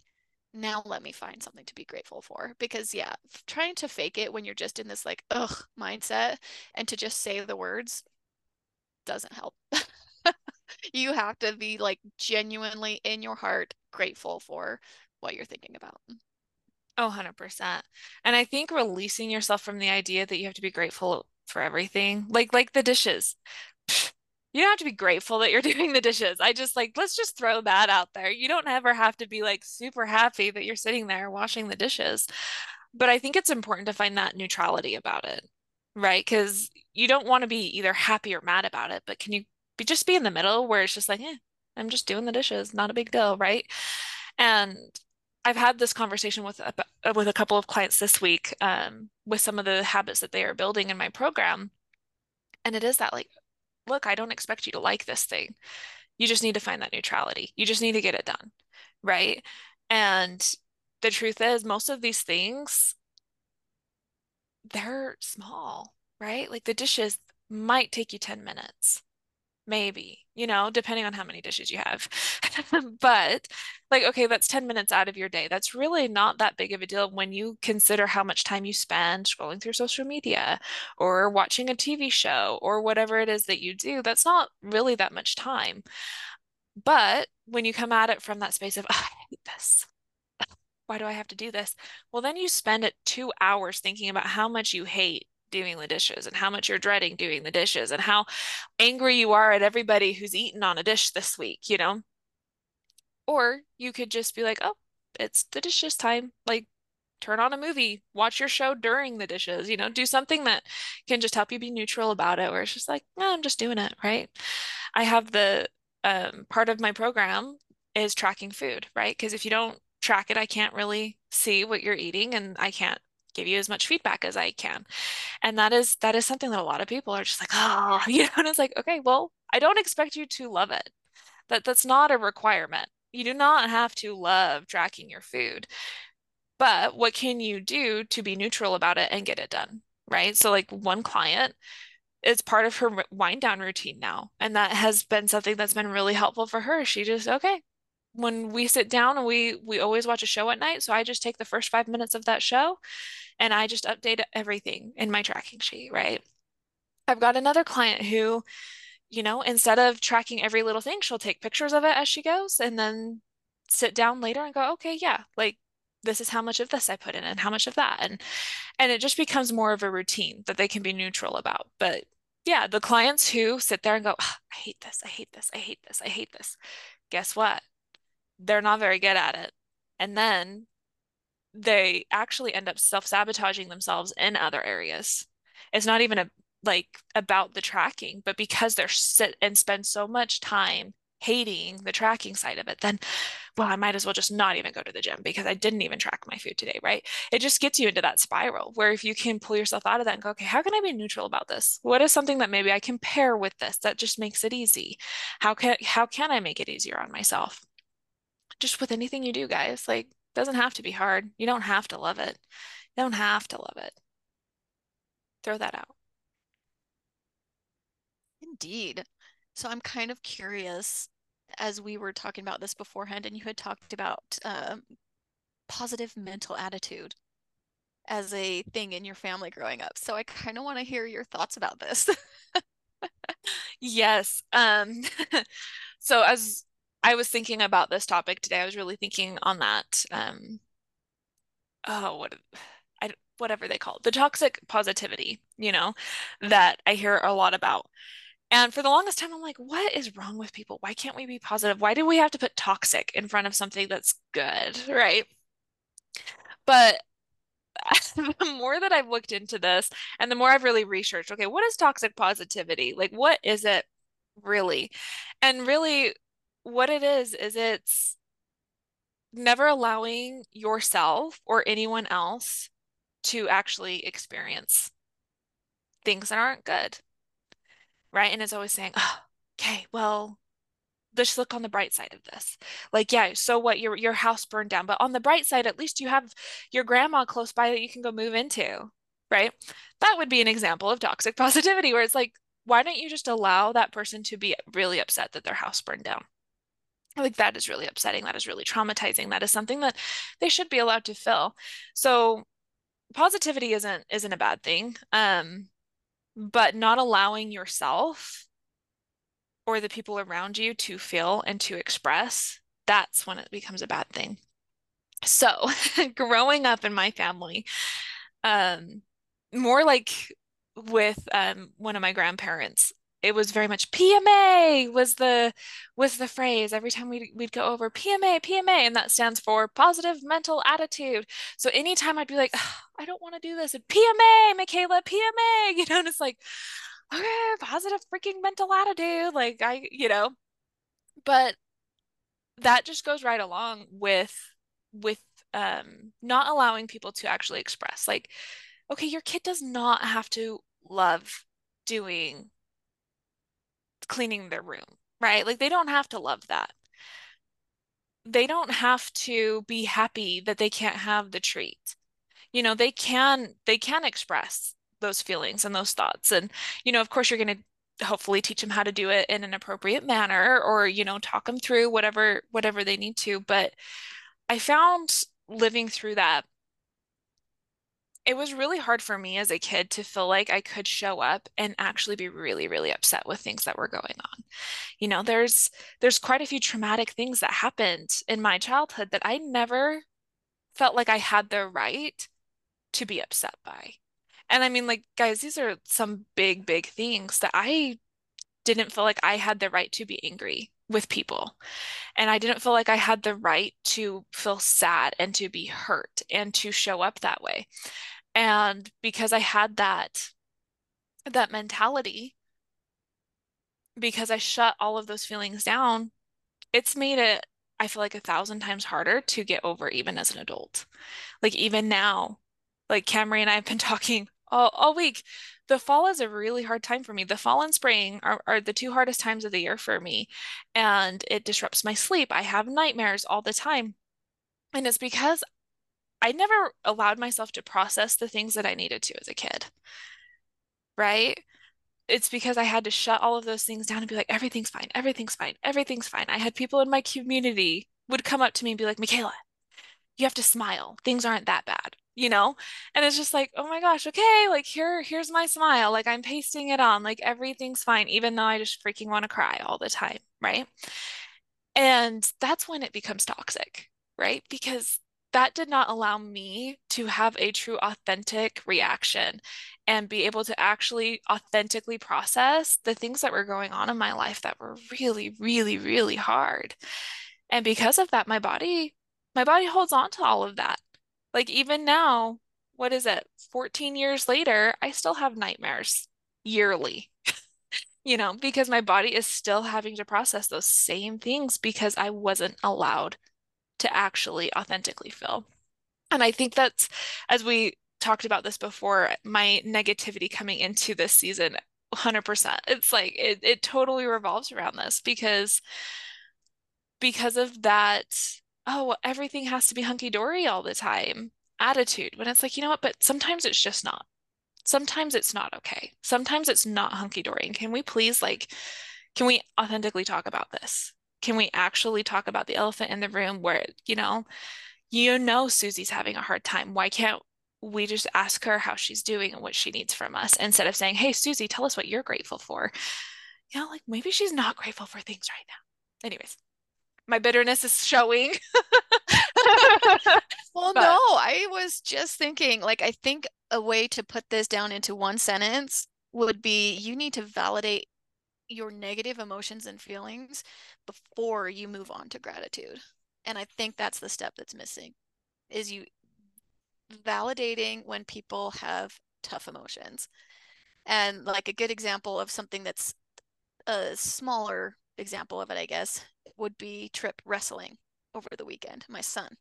now let me find something to be grateful for. Because yeah, trying to fake it when you're just in this like, ugh mindset and to just say the words doesn't help. you have to be like genuinely in your heart grateful for what you're thinking about. Oh, 100%. And I think releasing yourself from the idea that you have to be grateful for everything, like like the dishes. You don't have to be grateful that you're doing the dishes. I just like let's just throw that out there. You don't ever have to be like super happy that you're sitting there washing the dishes. But I think it's important to find that neutrality about it right? Because you don't want to be either happy or mad about it, but can you be just be in the middle where it's just like, eh, I'm just doing the dishes, not a big deal, right? And I've had this conversation with a, with a couple of clients this week um, with some of the habits that they are building in my program. And it is that like, look, I don't expect you to like this thing. You just need to find that neutrality. You just need to get it done, right? And the truth is, most of these things, they're small, right? Like the dishes might take you 10 minutes maybe, you know, depending on how many dishes you have. But like, okay, that's 10 minutes out of your day. That's really not that big of a deal when you consider how much time you spend scrolling through social media or watching a TV show or whatever it is that you do. That's not really that much time. But when you come at it from that space of, oh, I hate this. Why do I have to do this? Well, then you spend it two hours thinking about how much you hate doing the dishes and how much you're dreading doing the dishes and how angry you are at everybody who's eaten on a dish this week, you know? Or you could just be like, oh, it's the dishes time. Like, turn on a movie, watch your show during the dishes, you know, do something that can just help you be neutral about it, where it's just like, no, I'm just doing it, right? I have the um, part of my program is tracking food, right? Because if you don't track it, I can't really see what you're eating and I can't give you as much feedback as I can. And that is that is something that a lot of people are just like, oh, you know, and it's like, okay, well, I don't expect you to love it. That that's not a requirement. You do not have to love tracking your food. But what can you do to be neutral about it and get it done? Right. So like one client, it's part of her wind down routine now. And that has been something that's been really helpful for her. She just, okay, when we sit down and we we always watch a show at night so i just take the first five minutes of that show and i just update everything in my tracking sheet right? I've got another client who you know instead of tracking every little thing she'll take pictures of it as she goes and then sit down later and go okay yeah like this is how much of this i put in and how much of that and and it just becomes more of a routine that they can be neutral about but yeah the clients who sit there and go oh, i hate this i hate this i hate this i hate this guess what they're not very good at it. And then they actually end up self-sabotaging themselves in other areas. It's not even a like about the tracking, but because they're sit and spend so much time hating the tracking side of it, then well, I might as well just not even go to the gym because I didn't even track my food today, right? It just gets you into that spiral where if you can pull yourself out of that and go, okay, how can I be neutral about this? What is something that maybe I can pair with this that just makes it easy? How can how can I make it easier on myself? Just with anything you do, guys. Like, doesn't have to be hard. You don't have to love it. You don't have to love it. Throw that out. Indeed. So I'm kind of curious, as we were talking about this beforehand, and you had talked about um, positive mental attitude as a thing in your family growing up. So I kind of want to hear your thoughts about this. yes. Um, so as I was thinking about this topic today. I was really thinking on that. Um, oh, what, I, whatever they call it, the toxic positivity, you know, that I hear a lot about. And for the longest time, I'm like, what is wrong with people? Why can't we be positive? Why do we have to put toxic in front of something that's good? Right. But the more that I've looked into this and the more I've really researched, okay, what is toxic positivity? Like, what is it really? And really, what it is is it's never allowing yourself or anyone else to actually experience things that aren't good. Right? And it's always saying, oh, okay, well, let's look on the bright side of this. Like, yeah, so what your your house burned down, but on the bright side, at least you have your grandma close by that you can go move into, right? That would be an example of toxic positivity where it's like, why don't you just allow that person to be really upset that their house burned down? Like that is really upsetting that is really traumatizing that is something that they should be allowed to feel so positivity isn't isn't a bad thing um but not allowing yourself or the people around you to feel and to express that's when it becomes a bad thing. So growing up in my family um more like with um one of my grandparents it was very much PMA was the was the phrase. Every time we'd, we'd go over PMA PMA and that stands for positive mental attitude. So anytime I'd be like I don't want to do this and PMA McKayla PMA you know and it's like okay positive freaking mental attitude like I you know? But that just goes right along with with um not allowing people to actually express. Like okay your kid does not have to love doing cleaning their room, right? Like they don't have to love that. They don't have to be happy that they can't have the treat. You know, they can they can express those feelings and those thoughts. And, you know, of course you're going to hopefully teach them how to do it in an appropriate manner or, you know, talk them through whatever whatever they need to. But I found living through that it was really hard for me as a kid to feel like I could show up and actually be really really upset with things that were going on. You know, there's there's quite a few traumatic things that happened in my childhood that I never felt like I had the right to be upset by. And I mean like guys, these are some big big things that I didn't feel like I had the right to be angry with people. And I didn't feel like I had the right to feel sad and to be hurt and to show up that way. And because I had that that mentality because I shut all of those feelings down, it's made it I feel like a thousand times harder to get over even as an adult. Like even now, like Camri and I have been talking all, all week. The fall is a really hard time for me. The fall and spring are, are the two hardest times of the year for me. And it disrupts my sleep. I have nightmares all the time. And it's because I never allowed myself to process the things that I needed to as a kid. Right? It's because I had to shut all of those things down and be like, everything's fine, everything's fine, everything's fine. I had people in my community would come up to me and be like, McKayla, you have to smile. Things aren't that bad, you know? And it's just like, oh my gosh, okay, like here, here's my smile. Like I'm pasting it on, like everything's fine, even though I just freaking want to cry all the time, right? And that's when it becomes toxic, right? Because that did not allow me to have a true authentic reaction and be able to actually authentically process the things that were going on in my life that were really really really hard and because of that my body my body holds on to all of that like even now what is it 14 years later i still have nightmares yearly you know because my body is still having to process those same things because i wasn't allowed to actually authentically feel. And I think that's, as we talked about this before, my negativity coming into this season, 100%. It's like, it, it totally revolves around this because, because of that, oh, everything has to be hunky dory all the time attitude. When it's like, you know what, but sometimes it's just not. Sometimes it's not okay. Sometimes it's not hunky dory. And can we please, like, can we authentically talk about this? can we actually talk about the elephant in the room where, you know, you know Susie's having a hard time. Why can't we just ask her how she's doing and what she needs from us instead of saying, "Hey Susie, tell us what you're grateful for." You know, like maybe she's not grateful for things right now. Anyways, my bitterness is showing. well, but, no, I was just thinking like I think a way to put this down into one sentence would be you need to validate your negative emotions and feelings before you move on to gratitude. And I think that's the step that's missing is you validating when people have tough emotions. And like a good example of something that's a smaller example of it, I guess, would be Trip wrestling over the weekend, my son,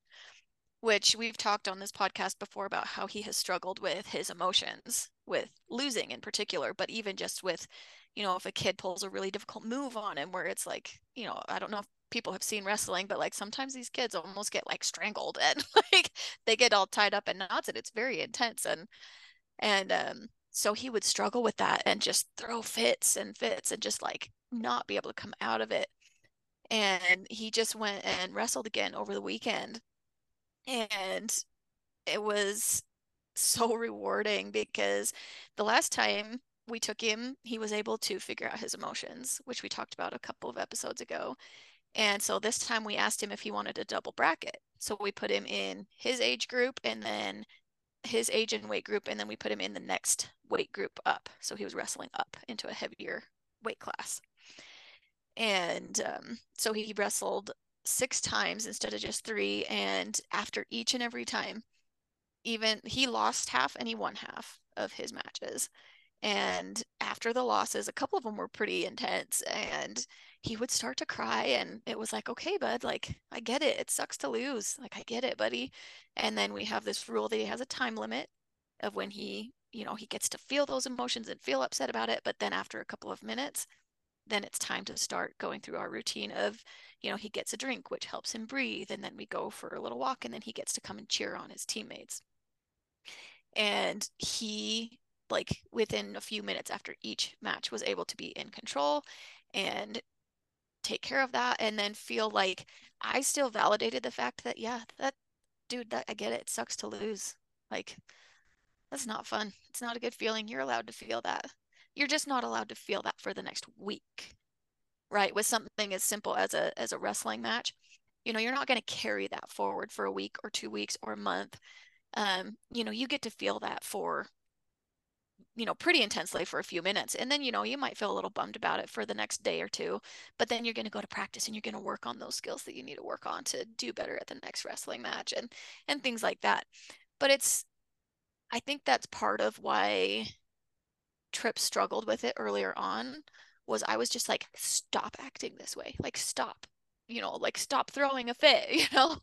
which we've talked on this podcast before about how he has struggled with his emotions, with losing in particular, but even just with you know, if a kid pulls a really difficult move on him where it's like, you know, I don't know if people have seen wrestling, but like sometimes these kids almost get like strangled and like they get all tied up in knots and it's very intense and and um so he would struggle with that and just throw fits and fits and just like not be able to come out of it. And he just went and wrestled again over the weekend. And it was so rewarding because the last time we took him, he was able to figure out his emotions, which we talked about a couple of episodes ago. And so this time we asked him if he wanted a double bracket. So we put him in his age group and then his age and weight group, and then we put him in the next weight group up. So he was wrestling up into a heavier weight class. And um, so he wrestled six times instead of just three. And after each and every time, even he lost half and he won half of his matches. And after the losses, a couple of them were pretty intense. And he would start to cry. And it was like, okay, bud, like, I get it. It sucks to lose. Like, I get it, buddy. And then we have this rule that he has a time limit of when he, you know, he gets to feel those emotions and feel upset about it. But then after a couple of minutes, then it's time to start going through our routine of, you know, he gets a drink, which helps him breathe. And then we go for a little walk and then he gets to come and cheer on his teammates. And he, like, within a few minutes after each match, was able to be in control and take care of that and then feel like I still validated the fact that, yeah, that dude, that I get it. It sucks to lose. Like, that's not fun. It's not a good feeling. You're allowed to feel that. You're just not allowed to feel that for the next week. Right? With something as simple as a as a wrestling match. You know, you're not going to carry that forward for a week or 2 weeks or a month. Um, you know, you get to feel that for you know, pretty intensely for a few minutes. And then, you know, you might feel a little bummed about it for the next day or two, but then you're going to go to practice and you're going to work on those skills that you need to work on to do better at the next wrestling match and and things like that. But it's I think that's part of why Trip struggled with it earlier on was I was just like, stop acting this way. Like stop, you know, like stop throwing a fit, you know?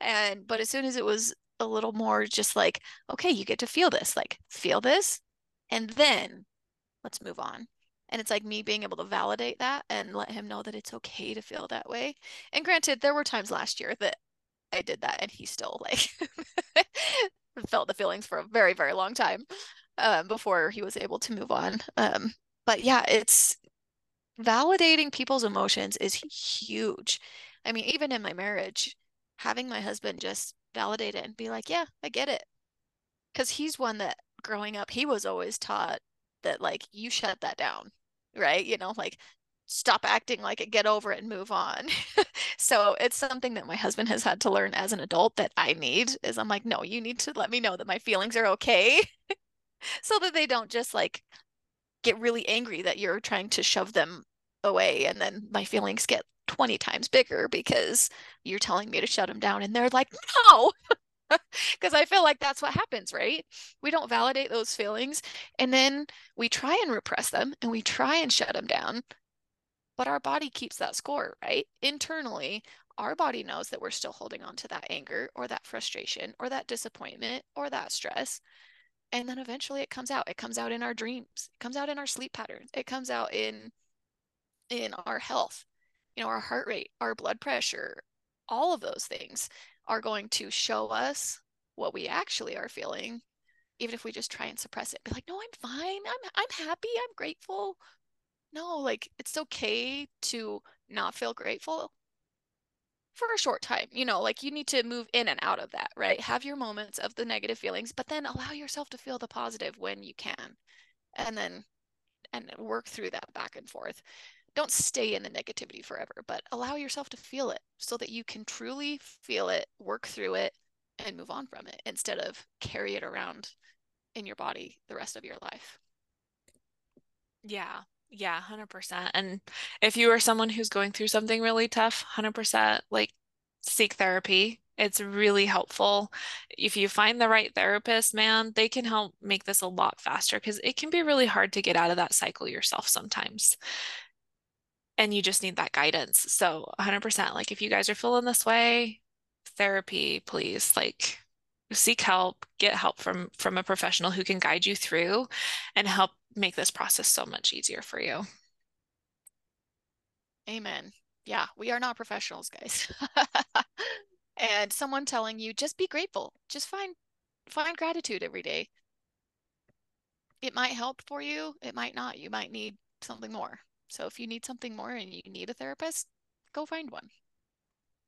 And but as soon as it was a little more just like, okay, you get to feel this, like feel this, and then let's move on. And it's like me being able to validate that and let him know that it's okay to feel that way. And granted, there were times last year that I did that and he still like felt the feelings for a very, very long time um, before he was able to move on. Um, but yeah, it's validating people's emotions is huge. I mean, even in my marriage, having my husband just validate it and be like, yeah, I get it. Because he's one that growing up, he was always taught that, like, you shut that down, right? You know, like, stop acting like it, get over it and move on. so it's something that my husband has had to learn as an adult that I need is I'm like, no, you need to let me know that my feelings are okay so that they don't just like get really angry that you're trying to shove them away and then my feelings get 20 times bigger because you're telling me to shut them down and they're like no because I feel like that's what happens, right? We don't validate those feelings and then we try and repress them and we try and shut them down. But our body keeps that score, right? Internally, our body knows that we're still holding on to that anger or that frustration or that disappointment or that stress and then eventually it comes out. It comes out in our dreams. It comes out in our sleep patterns. It comes out in in our health you know our heart rate our blood pressure all of those things are going to show us what we actually are feeling even if we just try and suppress it. Be like no i'm fine. I'm i'm happy. I'm grateful. No like it's okay to not feel grateful for a short time. You know, like you need to move in and out of that, right? Have your moments of the negative feelings, but then allow yourself to feel the positive when you can. And then and work through that back and forth. Don't stay in the negativity forever, but allow yourself to feel it so that you can truly feel it, work through it, and move on from it instead of carry it around in your body the rest of your life. Yeah, yeah, 100%. And if you are someone who's going through something really tough, 100% like seek therapy. It's really helpful. If you find the right therapist, man, they can help make this a lot faster because it can be really hard to get out of that cycle yourself sometimes. And you just need that guidance. So 100%, like if you guys are feeling this way, therapy, please, like seek help, get help from from a professional who can guide you through and help make this process so much easier for you. Amen. Yeah, we are not professionals, guys. and someone telling you just be grateful. Just find find gratitude every day. It might help for you, it might not. You might need something more. So if you need something more and you need a therapist, go find one.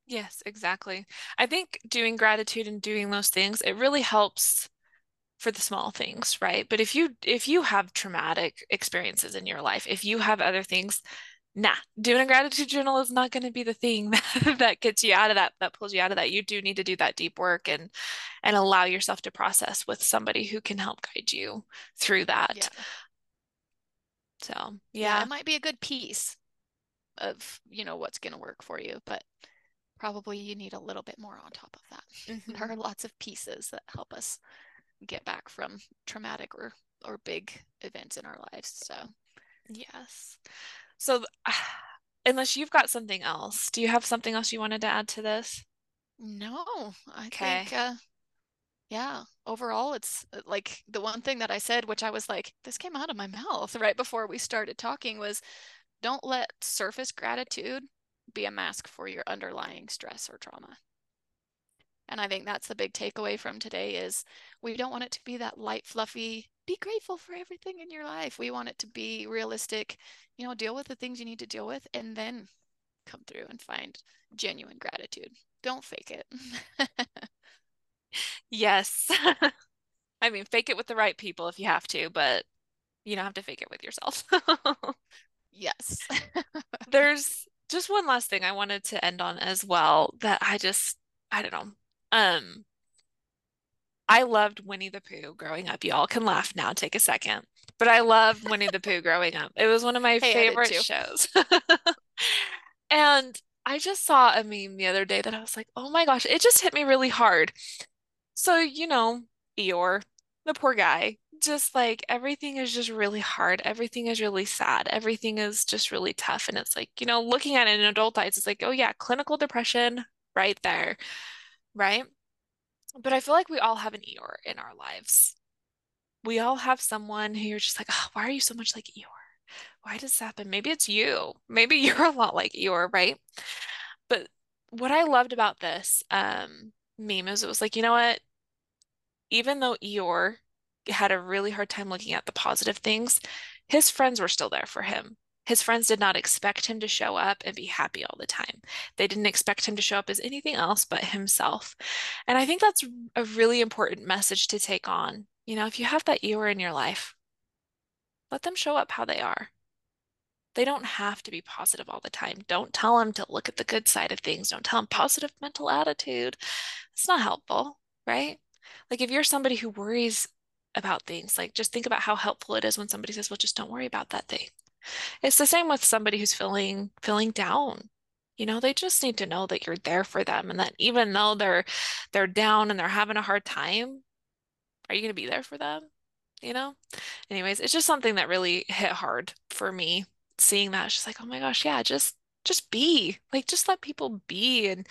Yes, exactly. I think doing gratitude and doing those things, it really helps for the small things, right? But if you if you have traumatic experiences in your life, if you have other things, nah, doing a gratitude journal is not going to be the thing that, that gets you out of that, that pulls you out of that. You do need to do that deep work and and allow yourself to process with somebody who can help guide you through that. Yeah. So, Yeah, yeah. it might be a good piece of, you know, what's going to work for you, but probably you need a little bit more on top of that. Mhm. There are lots of pieces that help us get back from traumatic or or big events in our lives. So, Yes. So, unless you've got something else, do you have something else you wanted to add to this? no, I Okay. think uh yeah, overall it's uh, like the one thing that I said which I was like this came out of my mouth right before we started talking was don't let surface gratitude be a mask for your underlying stress or trauma. And I think that's the big takeaway from today is we don't want it to be that light fluffy be grateful for everything in your life. We want it to be realistic, you know, deal with the things you need to deal with and then come through and find genuine gratitude. Don't fake it. Yes. I mean, fake it with the right people if you have to, but you don't have to fake it with yourself. yes. There's just one last thing I wanted to end on as well that I just, I don't know. Um, I loved Winnie the Pooh growing up. Y'all can laugh now, take a second. But I loved Winnie the Pooh growing up. It was one of my hey, favorite shows. And I just saw a meme the other day that I was like, oh my gosh, it just hit me really hard. So, you know, Eeyore, the poor guy, just like everything is just really hard. Everything is really sad. Everything is just really tough. And it's like, you know, looking at it in adult eyes, it's like, oh yeah, clinical depression right there, right? But I feel like we all have an Eeyore in our lives. We all have someone who you're just like, oh, why are you so much like Eeyore? Why does this happen? Maybe it's you. Maybe you're a lot like Eeyore, right? But what I loved about this um, meme is it was like, you know what? Even though Eeyore had a really hard time looking at the positive things, his friends were still there for him. His friends did not expect him to show up and be happy all the time. They didn't expect him to show up as anything else but himself. And I think that's a really important message to take on. You know, if you have that Eeyore in your life, let them show up how they are. They don't have to be positive all the time. Don't tell them to look at the good side of things. Don't tell them positive mental attitude. It's not helpful, right? Like if you're somebody who worries about things, like just think about how helpful it is when somebody says, "Well, just don't worry about that thing." It's the same with somebody who's feeling feeling down. You know, they just need to know that you're there for them and that even though they're they're down and they're having a hard time, are you going to be there for them? You know? Anyways, it's just something that really hit hard for me seeing that. Just like, oh my gosh, yeah, just just be. Like just let people be and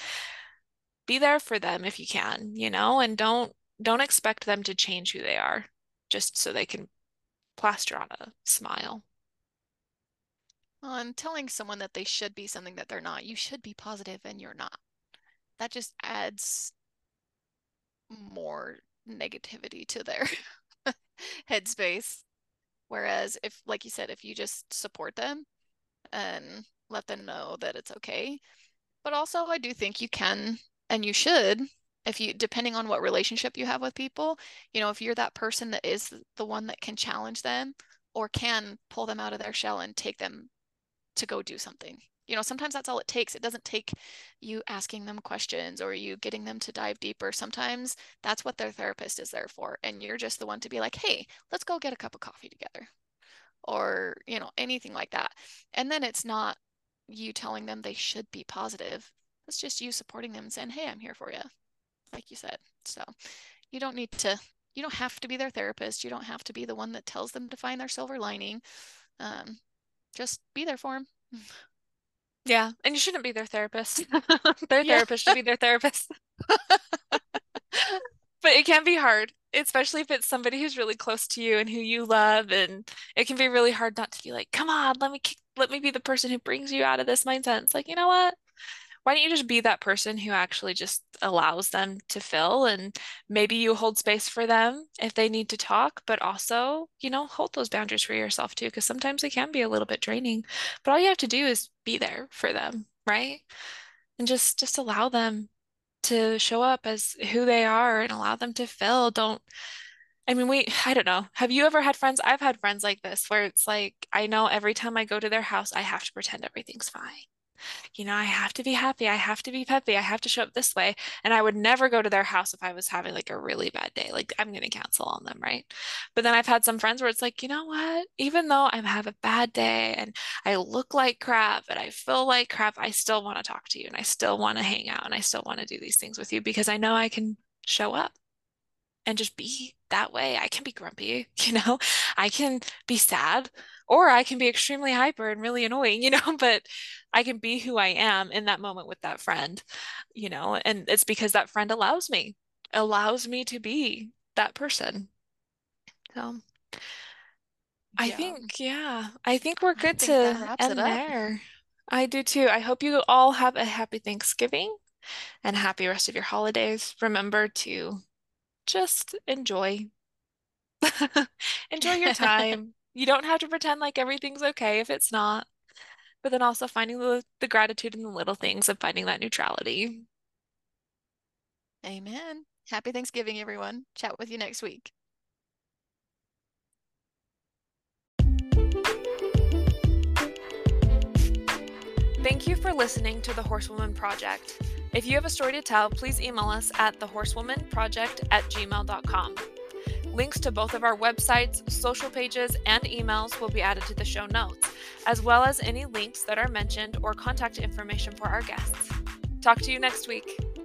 be there for them if you can, you know, and don't don't expect them to change who they are just so they can plaster on a smile. Well, and telling someone that they should be something that they're not, you should be positive and you're not. That just adds more negativity to their headspace. Whereas if, like you said, if you just support them and let them know that it's okay. But also, I do think you can and you should, if you, depending on what relationship you have with people, you know, if you're that person that is the one that can challenge them or can pull them out of their shell and take them to go do something. You know, sometimes that's all it takes. It doesn't take you asking them questions or you getting them to dive deeper. Sometimes that's what their therapist is there for. And you're just the one to be like, hey, let's go get a cup of coffee together or, you know, anything like that. And then it's not you telling them they should be positive. It's just you supporting them and saying, hey, I'm here for you, like you said. So you don't need to, you don't have to be their therapist. You don't have to be the one that tells them to find their silver lining. Um, just be there for them. Yeah, and you shouldn't be their therapist. Their Yeah. therapist should be their therapist. But it can be hard, especially if it's somebody who's really close to you and who you love, and it can be really hard not to be like, "Come on, let me kick, let me be the person who brings you out of this mindset." It's like, you know what? Why don't you just be that person who actually just allows them to fill and maybe you hold space for them if they need to talk, but also, you know, hold those boundaries for yourself too, because sometimes it can be a little bit draining. But all you have to do is be there for them, right? And just just allow them to show up as who they are and allow them to fill. Don't I mean, we, I don't know. Have you ever had friends? I've had friends like this where it's like, I know every time I go to their house, I have to pretend everything's fine you know, I have to be happy. I have to be peppy. I have to show up this way. And I would never go to their house if I was having like a really bad day. Like, I'm going to cancel on them, right? But then I've had some friends where it's like, you know what? Even though I have a bad day and I look like crap and I feel like crap, I still want to talk to you and I still want to hang out and I still want to do these things with you because I know I can show up and just be that way. I can be grumpy, you know, I can be sad or I can be extremely hyper and really annoying, you know, but I can be who I am in that moment with that friend, you know, and it's because that friend allows me, allows me to be that person. So I think, yeah, I think we're good think to end there. I do too. I hope you all have a happy Thanksgiving and happy rest of your holidays. Remember to just enjoy. Enjoy your time. You don't have to pretend like everything's okay if it's not. But then also finding the, the gratitude in the little things of finding that neutrality. Amen. Happy Thanksgiving, everyone. Chat with you next week. Thank you for listening to the Horsewoman Project. If you have a story to tell, please email us at thehorsewomanproject at gmail.com. Links to both of our websites, social pages, and emails will be added to the show notes, as well as any links that are mentioned or contact information for our guests. Talk to you next week.